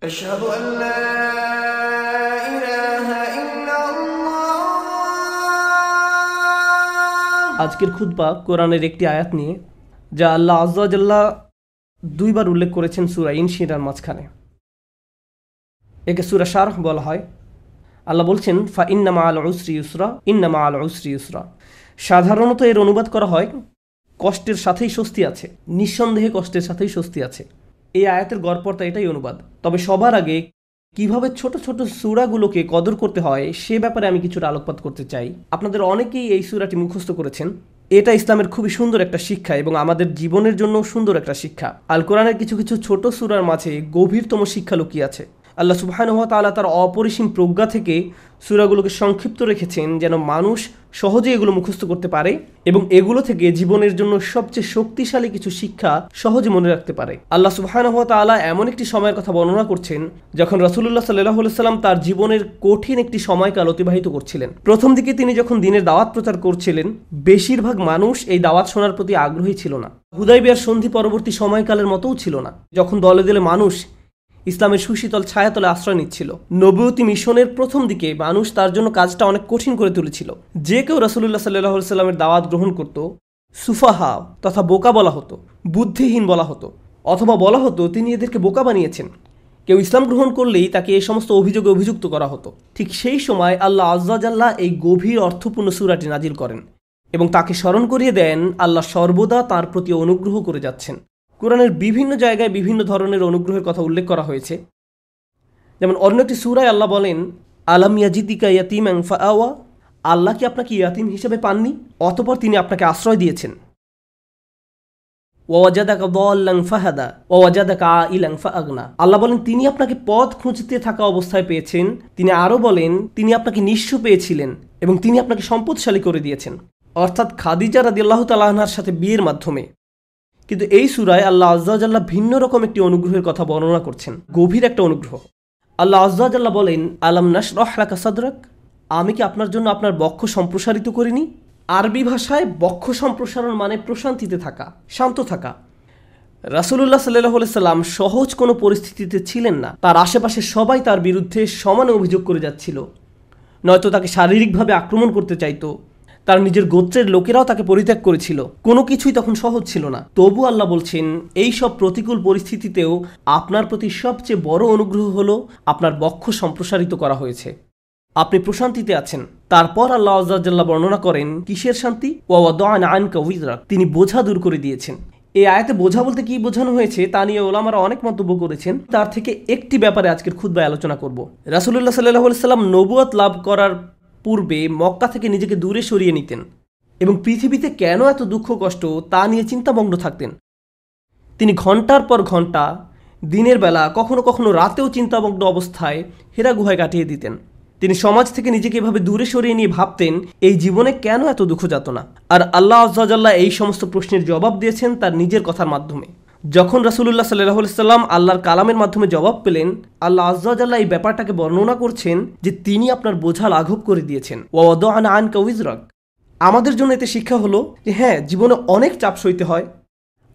أشهد أن لا إله إلا الله আজকের খুতবা কোরআনের একটি আয়াত নিয়ে যা আল্লাহ আজ্লাহ দুইবার উল্লেখ করেছেন সুরা ইনশিরার মাঝখানে একে সুরা শারহ বলা হয় আল্লাহ বলছেন ফা ইন্নামা আল উসরি ইউসরা ইন্নামা আল উসরি ইউসরা সাধারণত এর অনুবাদ করা হয় কষ্টের সাথেই স্বস্তি আছে নিঃসন্দেহে কষ্টের সাথেই স্বস্তি আছে এই আয়াতের গড়পর্তা এটাই অনুবাদ। তবে সবার আগে কীভাবে ছোট ছোট সুরাগুলোকে কদর করতে হয়, সে ব্যাপারে আমি কিছুটা আলোকপাত করতে চাই। আপনাদের অনেকেই এই সুরাটি মুখস্থ করেছেন। এটা ইসলামের খুবই সুন্দর একটা শিক্ষা এবং আমাদের জীবনের জন্য সুন্দর একটা শিক্ষা। আল কোরআনের কিছু কিছু ছোট সুরার মাঝে গভীরতম শিক্ষা লুকিয়ে আছে। আল্লাহ সুবাহানুহ তাআলা তার অপরিসীম প্রজ্ঞা থেকে সুরাগুলোকে সংক্ষিপ্ত রেখেছেন যেন মানুষ সহজে এগুলো মুখস্থ করতে পারে এবং এগুলো থেকে জীবনের জন্য সবচেয়ে শক্তিশালী কিছু শিক্ষা সহজে মনে রাখতে পারে। আল্লাহ সুবাহানুহ তাআলা এমন একটি সময়ের কথা বর্ণনা করছেন যখন রসুল্লাহ সাল্লাহ সাল্লাম তার জীবনের কঠিন একটি সময়কাল অতিবাহিত করছিলেন। প্রথম দিকে তিনি যখন দিনের দাওয়াত প্রচার করছিলেন, বেশিরভাগ মানুষ এই দাওয়াত শোনার প্রতি আগ্রহী ছিল না। হুদাইবিয়ার সন্ধি পরবর্তী সময়কালের মতোও ছিল না। যখন দলে দলে মানুষ ইসলামের সুশীতল ছায়াতলে আশ্রয় নিচ্ছিল। নবতী মিশনের প্রথম দিকে মানুষ তার জন্য কাজটা অনেক কঠিন করে তুলেছিল। যে কেউ রসুল্লাহ সাল্লাহ সাল্লামের দাওয়াত গ্রহণ করত, সুফাহা তথা বোকা বলা হতো, বুদ্ধিহীন বলা হতো, অথবা বলা হতো তিনি এদেরকে বোকা বানিয়েছেন। কেউ ইসলাম গ্রহণ করলেই তাকে এই সমস্ত অভিযোগে অভিযুক্ত করা হতো। ঠিক সেই সময় আল্লাহ আজ্লাহ এই গভীর অর্থপূর্ণ সুরাটি নাজিল করেন এবং তাকে স্মরণ করিয়ে দেন আল্লাহ সর্বদা তার প্রতি অনুগ্রহ করে যাচ্ছেন। কোরআনের বিভিন্ন জায়গায় বিভিন্ন ধরনের অনুগ্রহের কথা উল্লেখ করা হয়েছে। যেমন অন্য একটি সুরায় আল্লাহ বলেন, আলাম ইয়াজিদিকা ইয়াতিম ফা আওয়া আল্লাহ কি আপনাকে ইয়াতিম হিসেবে পাননি? অতপর তিনি আপনাকে আশ্রয় দিয়েছেন। আল্লাহ বলেন, তিনি আপনাকে পথ খুঁজতে থাকা অবস্থায় পেয়েছেন। তিনি আরও বলেন, তিনি আপনাকে নিঃস্ব পেয়েছিলেন এবং তিনি আপনাকে সম্পদশালী করে দিয়েছেন। অর্থাৎ খাদিজা রাদি আল্লাহ তালাহনার সাথে বিয়ের মাধ্যমে। কিন্তু এই সুরায় আল্লাহ আজ্লাহ ভিন্ন রকম একটি অনুগ্রহের কথা বর্ণনা করছেন। গভীর একটা অনুগ্রহ। আল্লাহ আজ্লাহ বলেন, আলাম নাসরাকা সাদরাক? আমি কি আপনার জন্য আপনার বক্ষ সম্প্রসারিত করিনি? আরবি ভাষায় বক্ষ সম্প্রসারণ মানে প্রশান্তিতে থাকা, শান্ত থাকা। রাসুলুল্লাহ সাল্লাহ সাল্লাম সহজ কোনো পরিস্থিতিতে ছিলেন না। তার আশেপাশে সবাই তার বিরুদ্ধে সমানে অভিযোগ করে যাচ্ছিল। নয়তো তাকে শারীরিকভাবে আক্রমণ করতে চাইতো তার নিজের গোত্রের লোকেরাও তাকে পরিত্যাগ করেছিল। কোনো কিছুই তখন সহজ ছিল না। তবু আল্লাহ বলছেন, এই সব প্রতিকূল পরিস্থিতিতেও আপনার প্রতি সবচেয়ে বড় অনুগ্রহ হলো আপনার বক্ষ সম্প্রসারিত করা হয়েছে। আপনি প্রশান্তিতে আছেন। তারপর আল্লাহ আজ্লাহ বর্ণনা করেন, কিসের শান্তি? ওয়াদান আন কবিদরাক তিনি বোঝা দূর করে দিয়েছেন। এই আয়াতে বোঝা বলতে কি বোঝানো হয়েছে, তা নিয়ে ওলামারা অনেক মন্তব্য করেছেন। তার থেকে একটি ব্যাপারে আজকের খুদ্ায় আলোচনা করব। রাসুল্লাহ সাল্লাহ সাল্লাম নবুয়াত লাভ করার পূর্বে মক্কা থেকে নিজেকে দূরে সরিয়ে নিতেন এবং পৃথিবীতে কেন এত দুঃখ কষ্ট তা নিয়ে চিন্তামগ্ন থাকতেন। তিনি ঘণ্টার পর ঘণ্টা দিনের বেলা, কখনো কখনো রাতেও চিন্তামগ্ন অবস্থায় হেরা গুহায় কাটিয়ে দিতেন। তিনি সমাজ থেকে নিজেকে এভাবে দূরে সরিয়ে নিয়ে ভাবতেন, এই জীবনে কেন এত দুঃখ যাত না? আর আল্লাহ আজ্লাহ এই সমস্ত প্রশ্নের জবাব দিয়েছেন তার নিজের কথার মাধ্যমে। যখন রাসুল্লাহ সাল্লাহ সাল্লাম আল্লাহর কালামের মাধ্যমে জবাব পেলেন, আল্লাহ আজ্লাহ এই ব্যাপারটাকে বর্ণনা করছেন যে তিনি আপনার বোঝা লাঘব করে দিয়েছেন। ওয়াদ আন আন কউইজরক আমাদের জন্য এতে শিক্ষা হলো যে হ্যাঁ জীবনে অনেক চাপ সইতে হয়।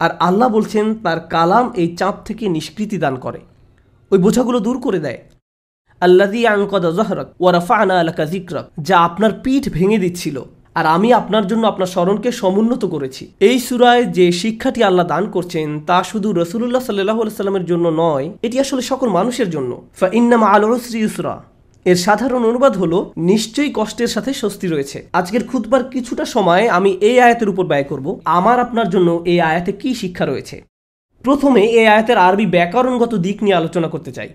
আর আল্লাহ বলছেন, তার কালাম এই চাপ থেকে নিষ্কৃতি দান করে। ওই বোঝাগুলো দূর করে দেয়। আল্লাদি আঙ্কদা জহরক ওয়ারাফা আনা আলাকা জিক্রক যা আপনার পিঠ ভেঙে দিচ্ছিল। আর আমি আপনার জন্য আপনার স্মরণকে সমুন্নত করেছি। এই সুরায় যে শিক্ষাটি আল্লাহ দান করছেন, তা শুধু রসুল্লাহ সাল্লাহ সাল্লামের জন্য নয়, এটি আসলে সকল মানুষের জন্য। ইন্নামা আলসরি ইউসরা। এর সাধারণ অনুবাদ হলো, নিশ্চয়ই কষ্টের সাথে স্বস্তি রয়েছে। আজকের খুদবার কিছুটা সময় আমি এই আয়াতের উপর ব্যয় করব। আমার আপনার জন্য এই আয়াতে কি শিক্ষা রয়েছে? প্রথমে এই আয়াতের আরবি ব্যাকরণগত দিক নিয়ে আলোচনা করতে চাই।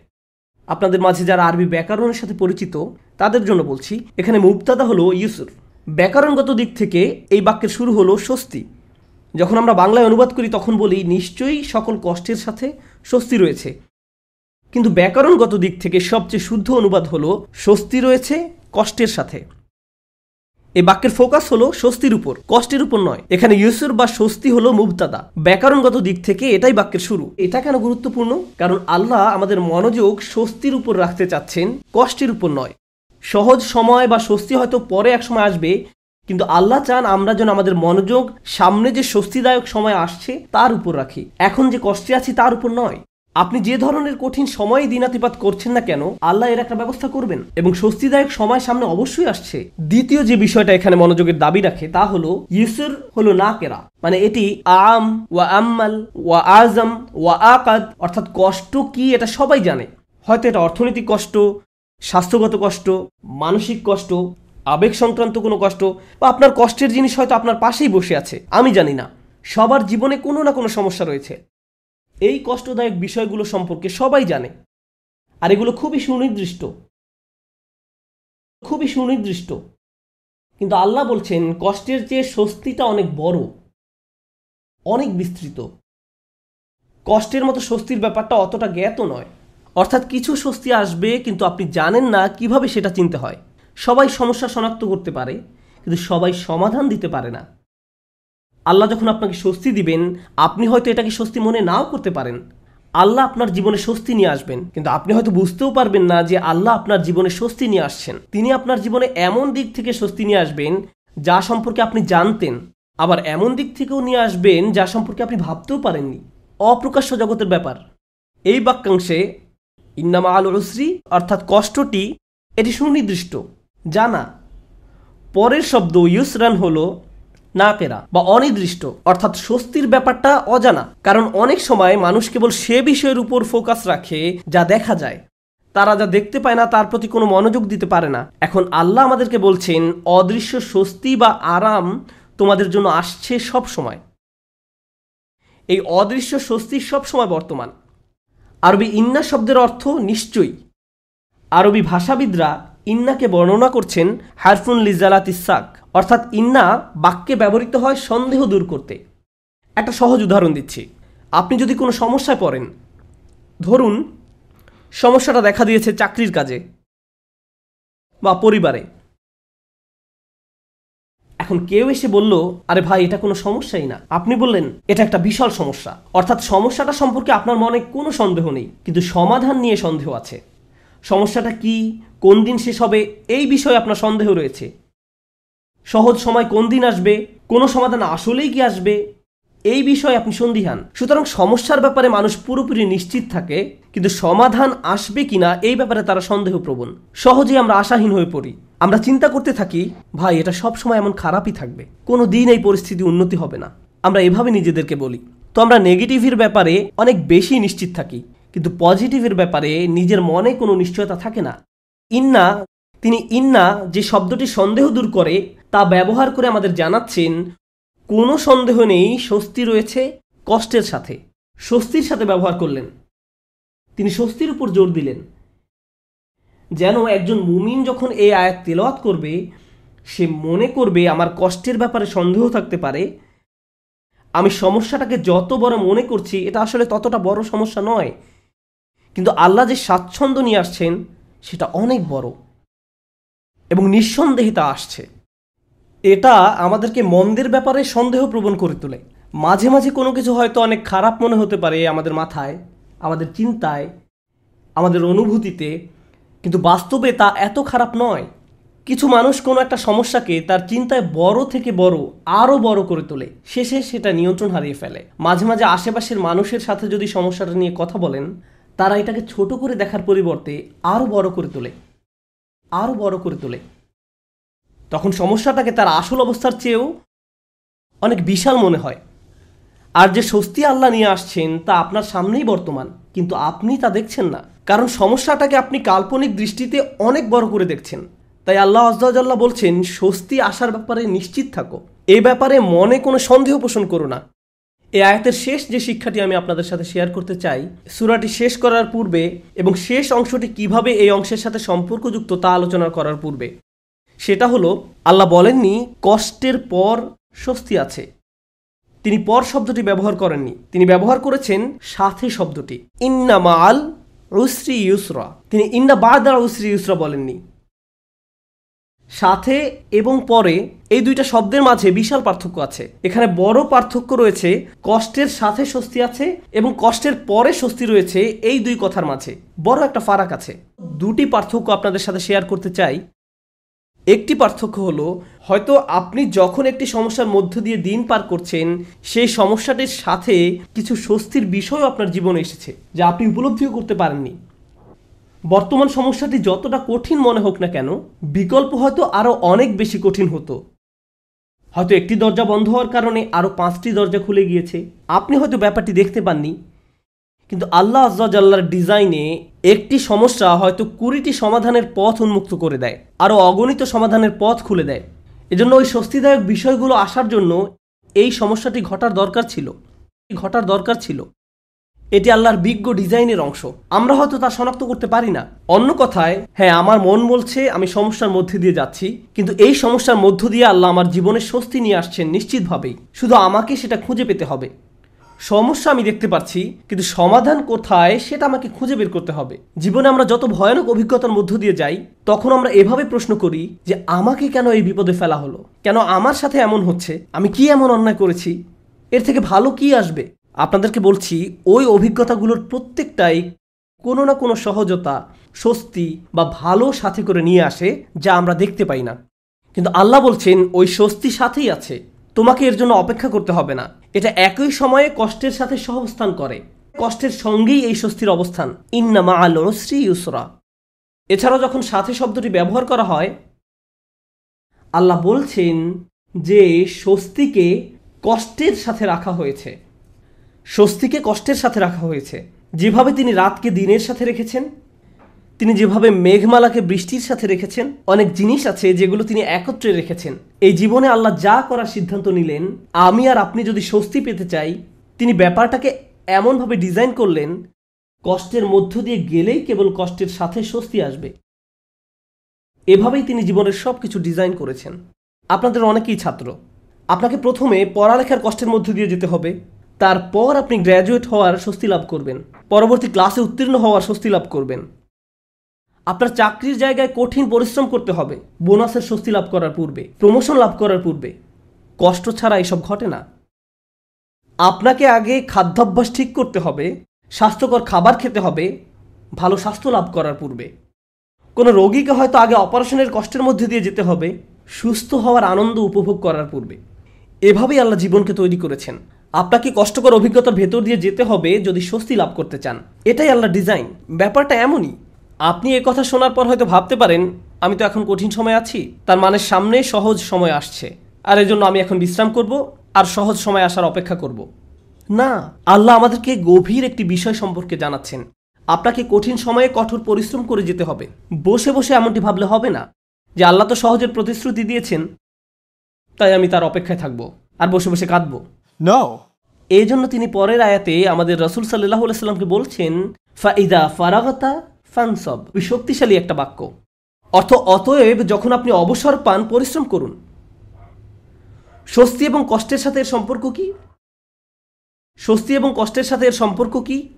আপনাদের মাঝে যারা আরবি ব্যাকরণের সাথে পরিচিত, তাদের জন্য বলছি, এখানে মুক্তাদা হলো ইউসুর ব্যাকরণগত দিক থেকে এই বাক্যের শুরু হলো স্বস্তি। যখন আমরা বাংলায় অনুবাদ করি, তখন বলি, নিশ্চয়ই সকল কষ্টের সাথে স্বস্তি রয়েছে। কিন্তু ব্যাকরণগত দিক থেকে সবচেয়ে শুদ্ধ অনুবাদ হলো, স্বস্তি রয়েছে কষ্টের সাথে। এই বাক্যের ফোকাস হলো স্বস্তির উপর, কষ্টের উপর নয়। এখানে ইউসুর বা স্বস্তি হলো মুবতাদা। ব্যাকরণগত দিক থেকে এটাই বাক্যের শুরু। এটা কেন গুরুত্বপূর্ণ? কারণ আল্লাহ আমাদের মনোযোগ স্বস্তির উপর রাখতে চাচ্ছেন, কষ্টের উপর নয়। সহজ সময় বা স্বস্তি হয়তো পরে এক সময় আসবে, কিন্তু আল্লাহ চান আমরা যেন আমাদের মনোযোগ, সামনে যে স্বস্তিদায়ক সময় আসছে, তার উপর রাখি। এখন যে কষ্টে আছি, তার উপর নয়। আপনি যে ধরনের কঠিন সময়ে দিনাতিপাত করছেন না কেন, আল্লাহ এর একটা ব্যবস্থা করবেন। এবং স্বস্তিদায়ক সময় সামনে অবশ্যই আসছে। দ্বিতীয় যে বিষয়টা এখানে মনোযোগের দাবি রাখে, তা হলো ইউসুর হলো না কেরা। মানে এটি আম ওয়া আম্মাল ওয়া আজম ওয়া আকাদ, অর্থাৎ কষ্ট কি এটা সবাই জানে। হয়তো এটা অর্থনৈতিক কষ্ট স্বাস্থ্যগত কষ্ট, মানসিক কষ্ট, আবেগ সংক্রান্ত কোনো কষ্ট বা আপনার কষ্টের জিনিস হয়তো আপনার পাশেই বসে আছে, আমি জানি না। সবার জীবনে কোনো না কোনো সমস্যা রয়েছে। এই কষ্টদায়ক বিষয়গুলো সম্পর্কে সবাই জানে। আর এগুলো খুবই সুনির্দিষ্ট। খুবই সুনির্দিষ্ট। কিন্তু আল্লাহ বলছেন, কষ্টের চেয়ে স্বস্তিটা অনেক বড়, অনেক বিস্তৃত। কষ্টের মতো স্বস্তির ব্যাপারটা অতটা জ্ঞাত নয়। অর্থাৎ কিছু স্বস্তি আসবে, কিন্তু আপনি জানেন না কীভাবে সেটা চিনতে হয়। সবাই সমস্যা শনাক্ত করতে পারে, কিন্তু সবাই সমাধান দিতে পারে না। আল্লাহ যখন আপনাকে স্বস্তি দিবেন, আপনি হয়তো এটাকে স্বস্তি মনে নাও করতে পারেন। আল্লাহ আপনার জীবনে স্বস্তি নিয়ে আসবেন, কিন্তু আপনি হয়তো বুঝতেও পারবেন না যে আল্লাহ আপনার জীবনে স্বস্তি নিয়ে আসছেন। তিনি আপনার জীবনে এমন দিক থেকে স্বস্তি নিয়ে আসবেন, যা সম্পর্কে আপনি জানতেন, আবার এমন দিক থেকেও নিয়ে আসবেন যা সম্পর্কে আপনি ভাবতেও পারেননি। অপ্রকাশ্য জগতের ব্যাপার। এই বাক্যাংশে ইন্নামা আল উসরি, অর্থাৎ কষ্টটি, এটি সুনির্দিষ্ট। জানা। পরের শব্দ ইউসরান হলো নাকেরা বা অনির্দিষ্ট, অর্থাৎ স্বস্তির ব্যাপারটা অজানা। কারণ অনেক সময় মানুষ কেবল সে বিষয়ের উপর ফোকাস রাখে যা দেখা যায়। তারা যা দেখতে পায় না, তার প্রতি কোনো মনোযোগ দিতে পারে না। এখন আল্লাহ আমাদেরকে বলছেন, অদৃশ্য স্বস্তি বা আরাম তোমাদের জন্য আসছে সব সময় এই অদৃশ্য স্বস্তি সব সময় বর্তমান। আরবি ইন্না শব্দের অর্থ নিশ্চয়ই। আরবি ভাষাবিদরা ইন্নাকে বর্ণনা করছেন হারফুন লিজালাত ইসাক, অর্থাৎ ইন্না বাক্যে ব্যবহৃত হয় সন্দেহ দূর করতে। একটা সহজ উদাহরণ দিচ্ছি। আপনি যদি কোনো সমস্যায় পড়েন, ধরুন সমস্যাটা দেখা দিয়েছে চাকরির কাজে বা পরিবারে। এখন কেউ এসে বলল, আরে ভাই, এটা কোনো সমস্যাই না। আপনি বললেন, এটা একটা বিশাল সমস্যা। অর্থাৎ সমস্যাটা সম্পর্কে আপনার মনে কোনো সন্দেহ নেই, কিন্তু সমাধান নিয়ে সন্দেহ আছে। সমস্যাটা কি? কোন দিন শেষ হবে? এই বিষয়ে আপনার সন্দেহ রয়েছে। সহজ সময় কোন দিন আসবে? কোনো সমাধান আসলেই কি আসবে? এই বিষয়ে আপনি সন্দিহান। সুতরাং সমস্যার ব্যাপারে মানুষ পুরোপুরি নিশ্চিত থাকে, কিন্তু সমাধান আসবে কিনা এই ব্যাপারে তারা সন্দেহপ্রবণ। সহজেই আমরা আশাহীন হয়ে পড়ি। আমরা চিন্তা করতে থাকি, ভাই, এটা সব সময় এমন খারাপই থাকবে। কোনো দিন এই পরিস্থিতি উন্নতি হবে না। আমরা এভাবে নিজেদেরকে বলি। তো আমরা নেগেটিভের ব্যাপারে অনেক বেশি নিশ্চিত থাকি, কিন্তু পজিটিভের ব্যাপারে নিজের মনে কোনো নিশ্চয়তা থাকে না। ইন্না, তিনি ইন্না যে শব্দটি সন্দেহ দূর করে, তা ব্যবহার করে আমাদের জানাচ্ছেন কোনো সন্দেহ নেই, স্বস্তি রয়েছে কষ্টের সাথে। স্বস্তির সাথে ব্যবহার করলেন। তিনি স্বস্তির উপর জোর দিলেন। যেন একজন মুমিন যখন এই আয়াত তেলাওয়াত করবে, সে মনে করবে, আমার কষ্টের ব্যাপারে সন্দেহ থাকতে পারে। আমি সমস্যাটাকে যত বড় মনে করছি, এটা আসলে ততটা বড় সমস্যা নয়। কিন্তু আল্লাহ যে স্বাচ্ছন্দ্য নিয়ে আসছেন, সেটা অনেক বড় এবং নিঃসন্দেহে তা আসছে। এটা আমাদেরকে মন্দের ব্যাপারে সন্দেহ প্রবণ করে তোলে। মাঝে মাঝে কোনো কিছু হয়তো অনেক খারাপ মনে হতে পারে আমাদের মাথায়, আমাদের চিন্তায়, আমাদের অনুভূতিতে, কিন্তু বাস্তবে তা এত খারাপ নয়। কিছু মানুষ কোনো একটা সমস্যাকে তার চিন্তায় বড় থেকে বড়, আরও বড় করে তোলে। শেষে সেটা নিয়ন্ত্রণ হারিয়ে ফেলে। মাঝে মাঝে আশেপাশের মানুষের সাথে যদি সমস্যাটা নিয়ে কথা বলেন, তারা এটাকে ছোট করে দেখার পরিবর্তে আরও বড় করে তোলে। আরও বড় করে তোলে। তখন সমস্যাটাকে তার আসল অবস্থার চেয়েও অনেক বিশাল মনে হয়। আর যে স্বস্তি আল্লাহ নিয়ে আসছেন তা আপনার সামনেই বর্তমান, কিন্তু আপনি তা দেখছেন না। কারণ সমস্যাটাকে আপনি কাল্পনিক দৃষ্টিতে অনেক বড় করে দেখছেন। তাই আল্লাহ আজদাল্লাহ বলছেন, স্বস্তি আসার ব্যাপারে নিশ্চিত থাকো। এ ব্যাপারে মনে কোনো সন্দেহ পোষণ করো না। এই আয়াতের শেষ যে শিক্ষাটি আমি আপনাদের সাথে শেয়ার করতে চাই, সুরাটি শেষ করার পূর্বে এবং শেষ অংশটি কীভাবে এই অংশের সাথে সম্পর্কযুক্ত তা আলোচনা করার পূর্বে। সেটা হলো, আল্লাহ বলেননি, কষ্টের পর স্বস্তি আছে। তিনি পর শব্দটি ব্যবহার করেননি। তিনি ব্যবহার করেছেন সাথে শব্দটি। ইন্না মাল উসরি ইউসরা। তিনি ইন্না বাদার উসরি ইউসরা বলেননি। সাথে এবং পরে এই দুইটা শব্দের মাঝে বিশাল পার্থক্য আছে। এখানে বড় পার্থক্য রয়েছে, কষ্টের সাথে স্বস্তি আছে এবং কষ্টের পরে স্বস্তি রয়েছে এই দুই কথার মাঝে। বড় একটা ফারাক আছে। দুটি পার্থক্য আপনাদের সাথে শেয়ার করতে চাই। একটি পার্থক্য হলো, হয়তো আপনি যখন একটি সমস্যার মধ্য দিয়ে দিন পার করছেন, সেই সমস্যাটির সাথে কিছু স্বস্তির বিষয়ও আপনার জীবনে এসেছে, যা আপনি উপলব্ধিও করতে পারেননি। বর্তমান সমস্যাটি যতটা কঠিন মনে হোক না কেন, বিকল্প হয়তো আরও অনেক বেশি কঠিন হতো। হয়তো একটি দরজা বন্ধ হওয়ার কারণে আরও পাঁচটি দরজা খুলে গিয়েছে। আপনি হয়তো ব্যাপারটি দেখতে পাননি কিন্তু আল্লাহ আজ্লার ডিজাইনে একটি সমস্যা হয়তো কুড়িটি সমাধানের পথ উন্মুক্ত করে দেয়, আরও অগণিত সমাধানের পথ খুলে দেয়। এজন্য ওই স্বস্তিদায়ক বিষয়গুলো আসার জন্য এই সমস্যাটি ঘটার দরকার ছিল। ঘটার দরকার ছিল। এটি আল্লাহর বিজ্ঞ ডিজাইনের অংশ। আমরা হয়তো তা শনাক্ত করতে পারি না। অন্য কথায় হ্যাঁ আমার মন বলছে, আমি সমস্যার মধ্যে দিয়ে যাচ্ছি, কিন্তু এই সমস্যার মধ্য দিয়ে আল্লাহ আমার জীবনে স্বস্তি নিয়ে আসছেন নিশ্চিতভাবেই। শুধু আমাকে সেটা খুঁজে পেতে হবে। সমস্যা আমি দেখতে পাচ্ছি, কিন্তু সমাধান কোথায় সেটা আমাকে খুঁজে বের করতে হবে। জীবনে আমরা যত ভয়ানক অভিজ্ঞতার মধ্য দিয়ে যাই, তখন আমরা এভাবে প্রশ্ন করি যে আমাকে কেন এই বিপদে ফেলা হলো? কেন আমার সাথে এমন হচ্ছে? আমি কি এমন অন্যায় করেছি? এর থেকে ভালো কি আসবে? আপনাদেরকে বলছি, ওই অভিজ্ঞতাগুলোর প্রত্যেকটাই কোনো না কোনো সহজতা, স্বস্তি বা ভালো সাথে করে নিয়ে আসে যা আমরা দেখতে পাই না। কিন্তু আল্লাহ বলছেন, ওই স্বস্তি সাথেই আছে। তোমাকে এর জন্য অপেক্ষা করতে হবে না। এটা একই সময়ে কষ্টের সাথে সহবস্থান করে। কষ্টের সঙ্গেই এই স্বস্তির অবস্থান। ইন্নামা আল শ্রী ইউসরা। এছাড়াও যখন সাথে শব্দটি ব্যবহার করা হয়, আল্লাহ বলছেন যে স্বস্তিকে কষ্টের সাথে রাখা হয়েছে। স্বস্তিকে কষ্টের সাথে রাখা হয়েছে। যেভাবে তিনি রাতকে দিনের সাথে রেখেছেন তিনি যেভাবে মেঘমালাকে বৃষ্টির সাথে রেখেছেন, অনেক জিনিস আছে যেগুলো তিনি একত্রে রেখেছেন। এই জীবনে আল্লাহ যা করার সিদ্ধান্ত নিলেন, আমি আর আপনি যদি স্বস্তি পেতে চাই, তিনি ব্যাপারটাকে এমনভাবে ডিজাইন করলেন, কষ্টের মধ্য দিয়ে গেলেই কেবল কষ্টের সাথে স্বস্তি আসবে। এভাবেই তিনি জীবনের সব কিছু ডিজাইন করেছেন। আপনাদের অনেকেই ছাত্র। আপনাকে প্রথমে পড়ালেখার কষ্টের মধ্য দিয়ে যেতে হবে, তারপর আপনি গ্র্যাজুয়েট হওয়ার স্বস্তি লাভ করবেন, পরবর্তী ক্লাসে উত্তীর্ণ হওয়ার স্বস্তি লাভ করবেন। আপনার চাকরির জায়গায় কঠিন পরিশ্রম করতে হবে। বোনাসের স্বস্তি লাভ করার পূর্বে, প্রমোশন লাভ করার পূর্বে। কষ্ট ছাড়া এসব ঘটে না। আপনাকে আগে খাদ্যাভ্যাস ঠিক করতে হবে, স্বাস্থ্যকর খাবার খেতে হবে, ভালো স্বাস্থ্য লাভ করার পূর্বে। কোনো রোগীকে হয়তো আগে অপারেশনের কষ্টের মধ্যে দিয়ে যেতে হবে, সুস্থ হওয়ার আনন্দ উপভোগ করার পূর্বে। এভাবেই আল্লাহ জীবনকে তৈরি করেছেন। আপনাকে কষ্টকর অভিজ্ঞতার ভেতর দিয়ে যেতে হবে যদি স্বস্তি লাভ করতে চান। এটাই আল্লাহ ডিজাইন। ব্যাপারটা এমনই। আপনি এ কথা শোনার পর হয়তো ভাবতে পারেন আমি তো এখন কঠিন সময় আছি। তার মানে সামনে সহজ সময় আসছে। আর এজন্য আমি এখন বিশ্রাম করব আর সহজ সময় আসার অপেক্ষা করব। না আল্লাহ আমাদেরকে গভীর একটি বিষয় সম্পর্কে জানাচ্ছেন। আপনাকে কঠিন সময়ে কঠোর পরিশ্রম করে যেতে হবে। বসে বসে এমনটি ভাবলে হবে না যে আল্লাহ তো সহজের প্রতিশ্রুতি দিয়েছেন তাই আমি তার অপেক্ষায় থাকব আর বসে বসে কাঁদবো. এই জন্য তিনি পরের আয়াতে আমাদের রসুল সাল্লাহ সাল্লামকে বলছেন ফাইদা ফারাগতা ফানসব শক্তিশালী একটা বাক্য। অর্থ, অতএব যখন আপনি অবসর পান, পরিশ্রম করুন। স্বস্তি এবং কষ্টের সাথে এর সম্পর্ক কি? স্বস্তি এবং কষ্টের সাথে এর সম্পর্ক কি?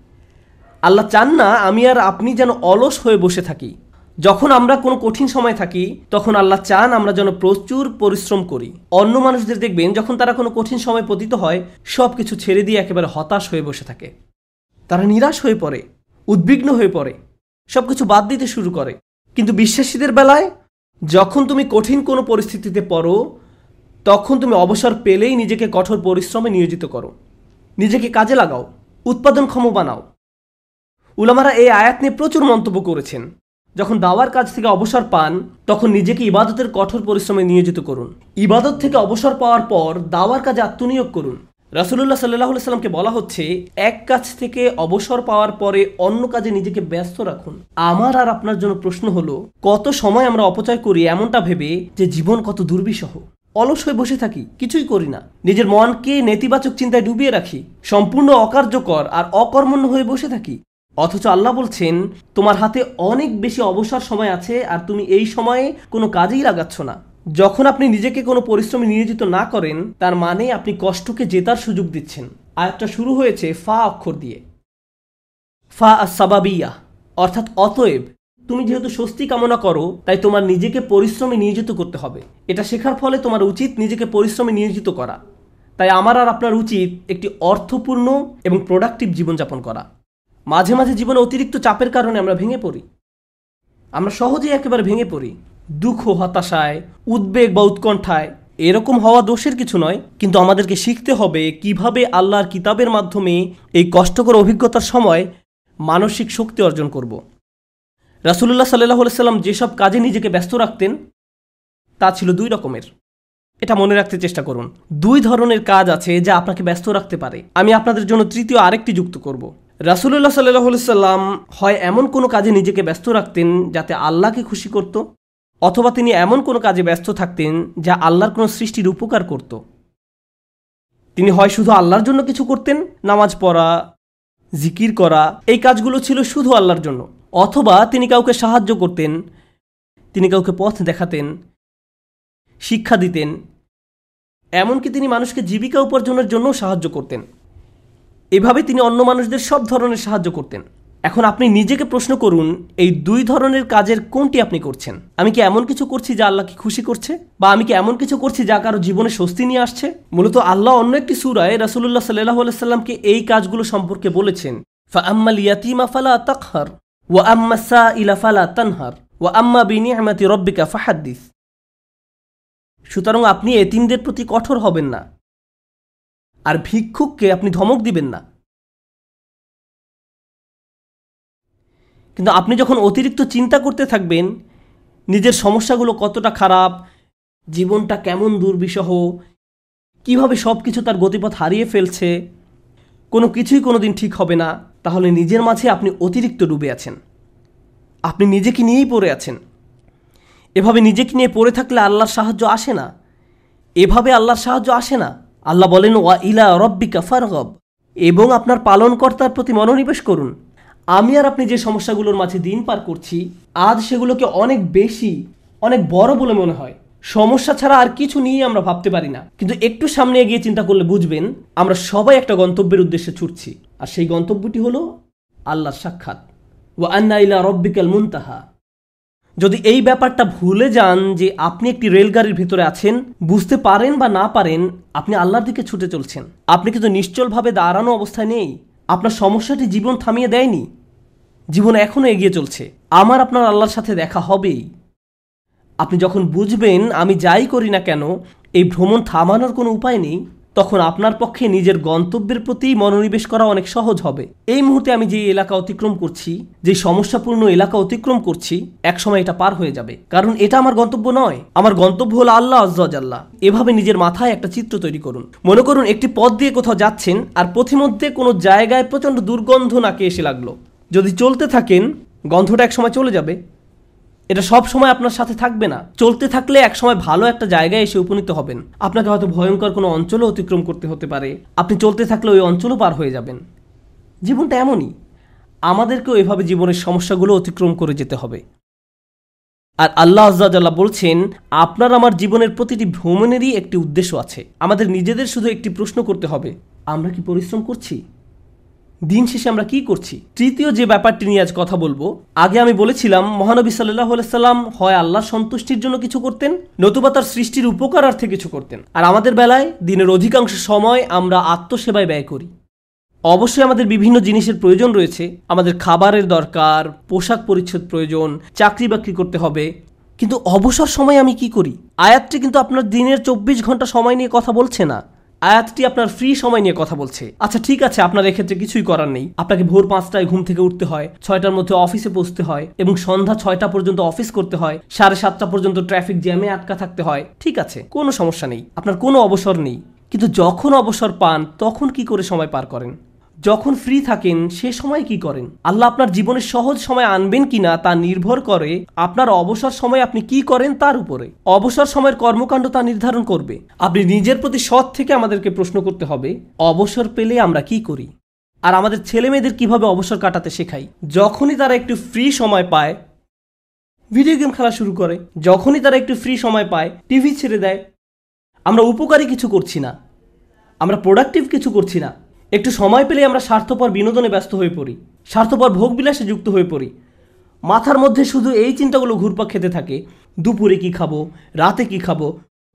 আল্লাহ চান না আমি আর আপনি যেন অলস হয়ে বসে থাকি। যখন আমরা কোনো কঠিন সময় থাকি, তখন আল্লাহ চান আমরা যেন প্রচুর পরিশ্রম করি। অন্য মানুষদের দেখবেন, যখন তারা কোনো কঠিন সময় পতিত হয় সব কিছু ছেড়ে দিয়ে একেবারে হতাশ হয়ে বসে থাকে। তারা নিরাশ হয়ে পড়ে, উদ্বিগ্ন হয়ে পড়ে। সব কিছু বাদ দিতে শুরু করে। কিন্তু বিশ্বাসীদের বেলায় যখন তুমি কঠিন কোনো পরিস্থিতিতে পড়ো, তখন তুমি অবসর পেলেই নিজেকে কঠোর পরিশ্রমে নিয়োজিত করো। নিজেকে কাজে লাগাও, উৎপাদনক্ষম বানাও। উলামারা এই আয়াত নিয়ে প্রচুর মন্তব্য করেছেন। যখন দাওয়ার কাজ থেকে অবসর পান, তখন নিজেকে ইবাদতের কঠোর পরিশ্রমে নিয়োজিত করুন। ইবাদত থেকে অবসর পাওয়ার পর দাওয়ার কাজে আত্মনিয়োগ করুন। রাসুল্লাহ সাল্লাহ সাল্লামকে বলা হচ্ছে, এক কাজ থেকে অবসর পাওয়ার পরে অন্য কাজে নিজেকে ব্যস্ত রাখুন। আমার আর আপনার জন্য প্রশ্ন হলো, কত সময় আমরা অপচয় করি এমনটা ভেবে যে জীবন কত দুর্বিষহ? অলস হয়ে বসে থাকি, কিছুই করি না। নিজের মনকে নেতিবাচক চিন্তায় ডুবিয়ে রাখি, সম্পূর্ণ অকার্যকর আর অকর্মণ্য হয়ে বসে থাকি। অথচ আল্লাহ বলছেন, তোমার হাতে অনেক বেশি অবসর সময় আছে আর তুমি এই সময়ে কোনো কাজেই লাগাচ্ছ না। যখন আপনি নিজেকে কোনো পরিশ্রমে নিয়োজিত না করেন, তার মানে আপনি কষ্টকে জেতার সুযোগ দিচ্ছেন। আয়াতটা শুরু হয়েছে ফা অক্ষর দিয়ে। ফা সাবাবিয়া অর্থাৎ অতএব, তুমি যেহেতু স্বস্তি কামনা করো, তাই তোমার নিজেকে পরিশ্রমে নিয়োজিত করতে হবে। এটা শেখার ফলে তোমার উচিত নিজেকে পরিশ্রমে নিয়োজিত করা। তাই আমার আর আপনার উচিত একটি অর্থপূর্ণ এবং প্রোডাক্টিভ জীবনযাপন করা। মাঝে মাঝে জীবনে অতিরিক্ত চাপের কারণে আমরা ভেঙে পড়ি। আমরা সহজেই একেবারে ভেঙে পড়ি। দুঃখ, হতাশায়, উদ্বেগ বা উৎকণ্ঠায়। এরকম হওয়া দোষের কিছু নয়, কিন্তু আমাদেরকে শিখতে হবে কীভাবে আল্লাহর কিতাবের মাধ্যমে এই কষ্টকর অভিজ্ঞতার সময় মানসিক শক্তি অর্জন করব। রাসুলুল্লাহ সাল্লাহ সাল্লাম যেসব কাজে নিজেকে ব্যস্ত রাখতেন, তা ছিল দুই রকমের। এটা মনে রাখতে চেষ্টা করুন। দুই ধরনের কাজ আছে যা আপনাকে ব্যস্ত রাখতে পারে। আমি আপনাদের জন্য তৃতীয় আরেকটি যুক্ত করব। রাসুল্লাহ সাল্লাহ সাল্লাম হয় এমন কোনো কাজে নিজেকে ব্যস্ত রাখতেন যাতে আল্লাহকে খুশি করত অথবা তিনি এমন কোনো কাজে ব্যস্ত থাকতেন যা আল্লাহর কোনো সৃষ্টির উপকার করত। তিনি হয় শুধু আল্লাহর জন্য কিছু করতেন, নামাজ পড়া, জিকির করা, এই কাজগুলো ছিল শুধু আল্লাহর জন্য। অথবা তিনি কাউকে সাহায্য করতেন, তিনি কাউকে পথ দেখাতেন, শিক্ষা দিতেন, এমনকি তিনি মানুষকে জীবিকা উপার্জনের জন্য সাহায্য করতেন। এভাবে তিনি অন্য মানুষদের সব ধরনের সাহায্য করতেন। এখন আপনি নিজেকে প্রশ্ন করুন, এই দুই ধরনের কাজের কোনটি আপনি করছেন? আমি কি এমন কিছু করছি যা আল্লাহকে খুশি করছে? বা আমি কি এমন কিছু করছি যা কারও জীবনে স্বস্তি নিয়ে আসছে? মূলত আল্লাহ অন্য একটি সুরায় রাসুল্লাহ সাল্লাহ সাল্লামকে এই কাজগুলো সম্পর্কে বলেছেন। আম্মা সা তানহার আম্মা রব্বিকা ফাহাদ্দিস। সুতরাং আপনি এতিমদের প্রতি কঠোর হবেন না। আর ভিক্ষুককে আপনি ধমক দিবেন না। কিন্তু আপনি যখন অতিরিক্ত চিন্তা করতে থাকবেন, নিজের সমস্যাগুলো কতটা খারাপ, জীবনটা কেমন দুর্বিষহ, কীভাবে সব কিছু তার গতিপথ হারিয়ে ফেলছে, কোনো কিছুই কোনো দিন ঠিক হবে না, তাহলে নিজের মাঝে আপনি অতিরিক্ত ডুবে আছেন। আপনি নিজেকে নিয়েই পড়ে আছেন। এভাবে নিজেকে নিয়ে পড়ে থাকলে আল্লাহর সাহায্য আসে না। এভাবে আল্লাহর সাহায্য আসে না। আল্লাহ বলেন, ওয়া ইলা রব্বিকা ফারগব। এবং আপনার পালনকর্তার প্রতি মনোনিবেশ করুন। আমি আর আপনি যে সমস্যাগুলোর মাঝে দিন পার করছি, আজ সেগুলোকে অনেক বেশি, অনেক বড় বলে মনে হয়। সমস্যা ছাড়া আর কিছু নিয়ে আমরা ভাবতে পারি না। কিন্তু একটু সামনে এগিয়ে চিন্তা করলে বুঝবেন, আমরা সবাই একটা গন্তব্যের উদ্দেশ্যে ছুটছি। আর সেই গন্তব্যটি হলো আল্লাহর সাক্ষাৎ। ওয়া আন্না ইলা রব্বিকাল মুনতাহা। যদি এই ব্যাপারটা ভুলে যান যে আপনি একটি রেলগাড়ির ভিতরে আছেন, বুঝতে পারেন বা না পারেন, আপনি আল্লাহর দিকে ছুটে চলছেন। আপনি কিন্তু নিশ্চলভাবে দাঁড়ানো অবস্থায় নেই। আপনার সমস্যাটি জীবন থামিয়ে দেয়নি। জীবন এখনও এগিয়ে চলছে। আমার আপনার আল্লাহর সাথে দেখা হবেই। আপনি যখন বুঝবেন আমি যাই করি না কেন, এই ভ্রমণ থামানোর কোনো উপায় নেই। তখন আপনার পক্ষে নিজের গন্তব্যের প্রতি মনোনিবেশ করা অনেক সহজ হবে। এই মুহূর্তে আমি যে এলাকা অতিক্রম করছি, যে সমস্যাপূর্ণ এলাকা অতিক্রম করছি, একসময় এটা পার হয়ে যাবে। কারণ এটা আমার গন্তব্য নয়। আমার গন্তব্য হলো আল্লাহ আজ্লাহ এভাবে নিজের মাথায় একটা চিত্র তৈরি করুন। মনে করুন, একটি পথ দিয়ে কোথাও যাচ্ছেন আর পথিমধ্যে কোনো জায়গায় প্রচণ্ড দুর্গন্ধ নাকে এসে লাগল। যদি চলতে থাকেন, গন্ধটা একসময় চলে যাবে। এটা সব সময় আপনার সাথে থাকবে না। চলতে থাকলে একসময় ভালো একটা জায়গায় এসে উপনীত হবেন। আপনাকে হয়তো ভয়ঙ্কর কোনো অঞ্চলও অতিক্রম করতে হতে পারে। আপনি চলতে থাকলে ওই অঞ্চলও পার হয়ে যাবেন। জীবনটা এমনই। আমাদেরকেও এভাবে জীবনের সমস্যাগুলো অতিক্রম করে যেতে হবে। আর আল্লাহ আজ্লাহ বলছেন, আপনার আমার জীবনের প্রতিটি ভ্রমণেরই একটি উদ্দেশ্য আছে। আমাদের নিজেদের শুধু একটি প্রশ্ন করতে হবে, আমরা কি পরিশ্রম করছি? দিন শেষে আমরা কি করছি? তৃতীয় যে ব্যাপারটি নিয়ে আজ কথা বলব, আগে আমি বলেছিলাম, মহানবী সাল্লাহ সাল্লাম হয় আল্লাহ সন্তুষ্টির জন্য কিছু করতেন, নতুবা তার সৃষ্টির উপকারার্থে কিছু করতেন। আর আমাদের বেলায় দিনের অধিকাংশ সময় আমরা আত্মসেবায় ব্যয় করি। অবশ্যই আমাদের বিভিন্ন জিনিসের প্রয়োজন রয়েছে। আমাদের খাবারের দরকার, পোশাক পরিচ্ছদ প্রয়োজন, চাকরি বাকরি করতে হবে। কিন্তু অবসর সময় আমি কি করি? আয়াতটি কিন্তু আপনার দিনের চব্বিশ ঘণ্টা সময় নিয়ে কথা বলছে না। আয়াতটি আপনার ফ্রি সময় নিয়ে কথা বলছে। আচ্ছা ঠিক আছে, আপনার এক্ষেত্রে কিছুই করার নেই। আপনাকে ভোর পাঁচটায় ঘুম থেকে উঠতে হয়, ছয়টার মধ্যে অফিসে পৌঁছতে হয় এবং সন্ধ্যা ছয়টা পর্যন্ত অফিস করতে হয়, সাড়ে সাতটা পর্যন্ত ট্রাফিক জ্যামে আটকা থাকতে হয়। ঠিক আছে, কোনো সমস্যা নেই, আপনার কোনো অবসর নেই। কিন্তু যখন অবসর পান, তখন কি করে সময় পার করেন? যখন ফ্রি থাকেন, সে সময় কি করেন? আল্লাহ আপনার জীবনে সহজ সময় আনবেন কিনা তা নির্ভর করে আপনার অবসর সময় আপনি কি করেন তার উপরে। অবসর সময়ের কর্মকাণ্ড তা নির্ধারণ করবে। আপনি নিজের প্রতি সৎ থেকে আমাদেরকে প্রশ্ন করতে হবে, অবসর পেলে আমরা কি করি? আর আমাদের ছেলে মেয়েদের কীভাবে অবসর কাটাতে শেখাই? যখনই তারা একটু ফ্রি সময় পায় ভিডিও গেম খেলা শুরু করে, যখনই তারা একটু ফ্রি সময় পায় টিভি ছেড়ে দেয়, আমরা উপকারী কিছু করছি না। আমরা প্রোডাক্টিভ কিছু করছি না। একটু সময় পেলে আমরা স্বার্থপর বিনোদনে ব্যস্ত হয়ে পড়ি, স্বার্থপর ভোগবিলাসে যুক্ত হয়ে পড়ি। মাথার মধ্যে শুধু এই চিন্তাগুলো ঘুরপাক খেতে থাকে, দুপুরে কি খাব, রাতে কি খাব,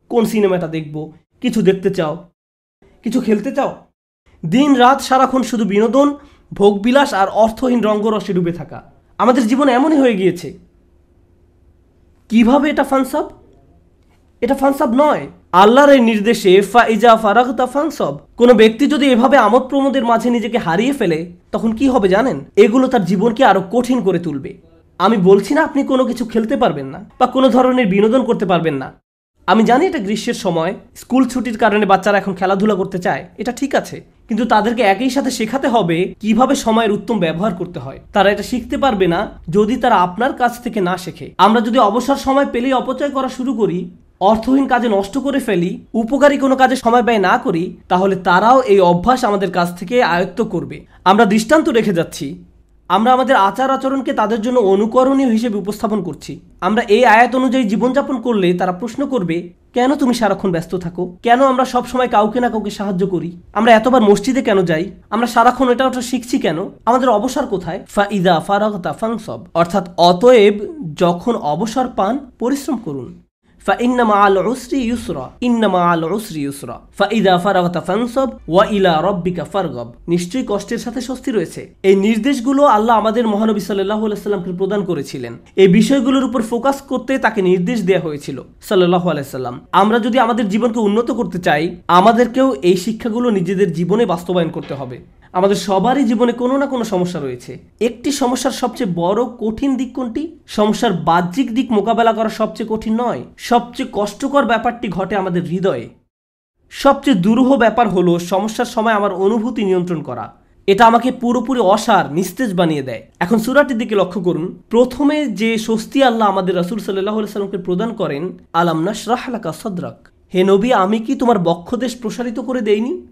কোন সিনেমাটা দেখব, কিছু দেখতে চাও, কিছু খেলতে চাও? দিন রাত সারাক্ষণ শুধু বিনোদন, ভোগবিলাস আর অর্থহীন রঙ্গরসে ডুবে থাকা। আমাদের জীবন এমনই হয়ে গিয়েছে। কীভাবে এটা ফানসাব এটা ফানসাব নয়। আল্লাহর এই নির্দেশে ফাইজা ফারাগতা ফানসব। কোনো ব্যক্তি যদি এভাবে আমোদ প্রমোদের মাঝে নিজেকে হারিয়ে ফেলে, তখন কি হবে জানেন? এগুলো তার জীবনকে আরও কঠিন করে তুলবে। আমি বলছি না আপনি কোনো কিছু খেলতে পারবেন না বা কোনো ধরনের বিনোদন করতে পারবেন না। আমি জানি এটা গ্রীষ্মের সময়, স্কুল ছুটির কারণে বাচ্চারা এখন খেলাধুলা করতে চায়, এটা ঠিক আছে। কিন্তু তাদেরকে একই সাথে শেখাতে হবে কীভাবে সময়ের উত্তম ব্যবহার করতে হয়। তারা এটা শিখতে পারবে না যদি তারা আপনার কাছ থেকে না শেখে। আমরা যদি অবসর সময় পেলেই অপচয় করা শুরু করি অর্থহীন কাজে নষ্ট করে ফেলি, উপকারী কোনো কাজে সময় ব্যয় না করি, তাহলে তারাও এই অভ্যাস আমাদের কাছ থেকে আয়ত্ত করবে। আমরা দৃষ্টান্ত রেখে যাচ্ছি। আমরা আমাদের আচার আচরণকে তাদের জন্য অনুকরণীয় হিসেবে উপস্থাপন করছি। আমরা এই আয়াত অনুযায়ী জীবনযাপন করলে তারা প্রশ্ন করবে, কেন তুমি সারাক্ষণ ব্যস্ত থাকো? কেন আমরা সব সময় কাউকে না কাউকে সাহায্য করি? আমরা এতবার মসজিদে কেন যাই? আমরা সারাক্ষণ এটা ওটা শিখছি কেন? আমাদের অবসর কোথায়? ফা ইদা ফারাগতা ফাংসব অর্থাৎ অতএব যখন অবসর পান, পরিশ্রম করুন। فإن مع العسر يسرا إن مع العسر يسرا فإذا فرغت فانصب وإلى ربك فارغب নিশ্চয়ই কষ্টের সাথে স্বস্তি রয়েছে এই নির্দেশগুলো আল্লাহ আমাদের মহানবী সাল্লাল্লাহু আলাইহি সাল্লামকে প্রদান করেছিলেন এই বিষয়গুলোর উপর ফোকাস করতে তাকে নির্দেশ দেওয়া হয়েছিল সাল্লাল্লাহু আলাইহি সাল্লাম আমরা যদি আমাদের জীবনকে উন্নত করতে চাই আমাদেরকেও এই শিক্ষাগুলো নিজেদের জীবনে বাস্তবায়ন করতে হবে আমাদের সবারই জীবনে কোনো না কোনো সমস্যা রয়েছে। একটি সমস্যার সবচেয়ে বড় কঠিন দিক কোনটি? সমস্যার বাহ্যিক দিক মোকাবেলা করা সবচেয়ে কঠিন নয়। সবচেয়ে কষ্টকর ব্যাপারটি ঘটে আমাদের হৃদয়ে। সবচেয়ে দুরূহ ব্যাপার হলো সমস্যার সময় আমার অনুভূতি নিয়ন্ত্রণ করা। এটা আমাকে পুরোপুরি অসার, নিস্তেজ বানিয়ে দেয়। এখন সুরাটির দিকে লক্ষ্য করুন। প্রথমে যে স্বস্তি আল্লাহ আমাদের রাসুল সাল্লাহ সাল্লামকে প্রদান করেন, আলাম নাশরাহলাকা সদরাক? হে নবী, আমি কি তোমার বক্ষদেশ প্রসারিত করে দেইনি?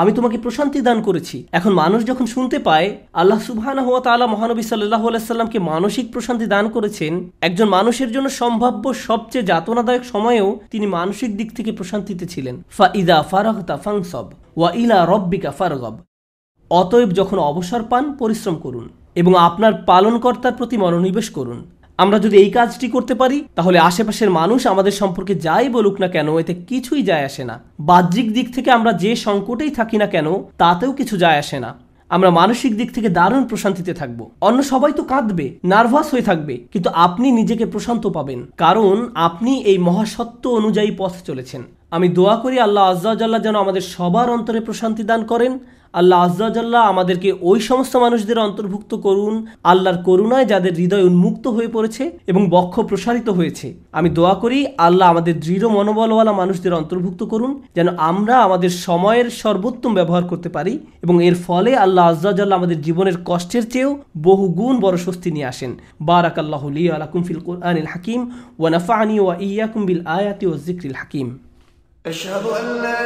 আমি তোমাকে প্রশান্তি দান করেছি। এখন মানুষ যখন শুনতে পায়, আল্লাহ সুবহানা হওয়া তালা মহানবী সাল্লাহ আলাইসাল্লামকে মানসিক প্রশান্তি দান করেছেন, একজন মানুষের জন্য সম্ভাব্য সবচেয়ে যাতনাদায়ক সময়েও তিনি মানসিক দিক থেকে প্রশান্তিতে ছিলেন। ফা ইদা ফারাহতা ফাংসব ওয়া ইলা রব্বিকা ফারগব। অতএব যখন অবসর পান, পরিশ্রম করুন এবং আপনার পালনকর্তার প্রতি মনোনিবেশ করুন। আমরা যদি এই কাজটি করতে পারি, তাহলে আশেপাশের মানুষ আমাদের সম্পর্কে যাই বলুক না কেন, এতে কিছুই যায় আসে না। বাহ্যিক দিক থেকে আমরা যে সংকটেই থাকি না কেন, তাতেও কিছু যায় আসে না। আমরা মানসিক দিক থেকে দারুণ প্রশান্তিতে থাকব। অন্য সবাই তো কাঁদবে, নার্ভাস হয়ে থাকবে, কিন্তু আপনি নিজেকে প্রশান্ত পাবেন। কারণ আপনি এই মহাসত্য অনুযায়ী পথ চলেছেন। আমি দোয়া করি আল্লাহ আজ্জাল্লাহ যেন আমাদের সবার অন্তরে প্রশান্তি দান করেন আল্লাহ আজ্জাল্লাহ আমাদেরকে ওই সমস্ত মানুষদের অন্তর্ভুক্ত করুন আল্লাহর করুণায় যাদের হৃদয় উন্মুক্ত হয়ে পড়েছে এবং বক্ষ প্রসারিত হয়েছে আমি দোয়া করি আল্লাহ আমাদের দৃঢ় মনোবলওয়ালা মানুষদের অন্তর্ভুক্ত করুন যেন আমরা আমাদের সময়ের সর্বোত্তম ব্যবহার করতে পারি এবং এর ফলে আল্লাহ আজ্জাল্লাহ আমাদের জীবনের কষ্টের চেয়েও বহু গুণ বড় স্বস্তি নিয়ে আসেন বারাক আল্লাহ আলাকুম ফিল কোরআনিল হাকিম ওয়া নাফানি ওয়া ইয়াকুম বিল আয়াতি ওয়া জিক্রিল হাকিম أشهد أن لا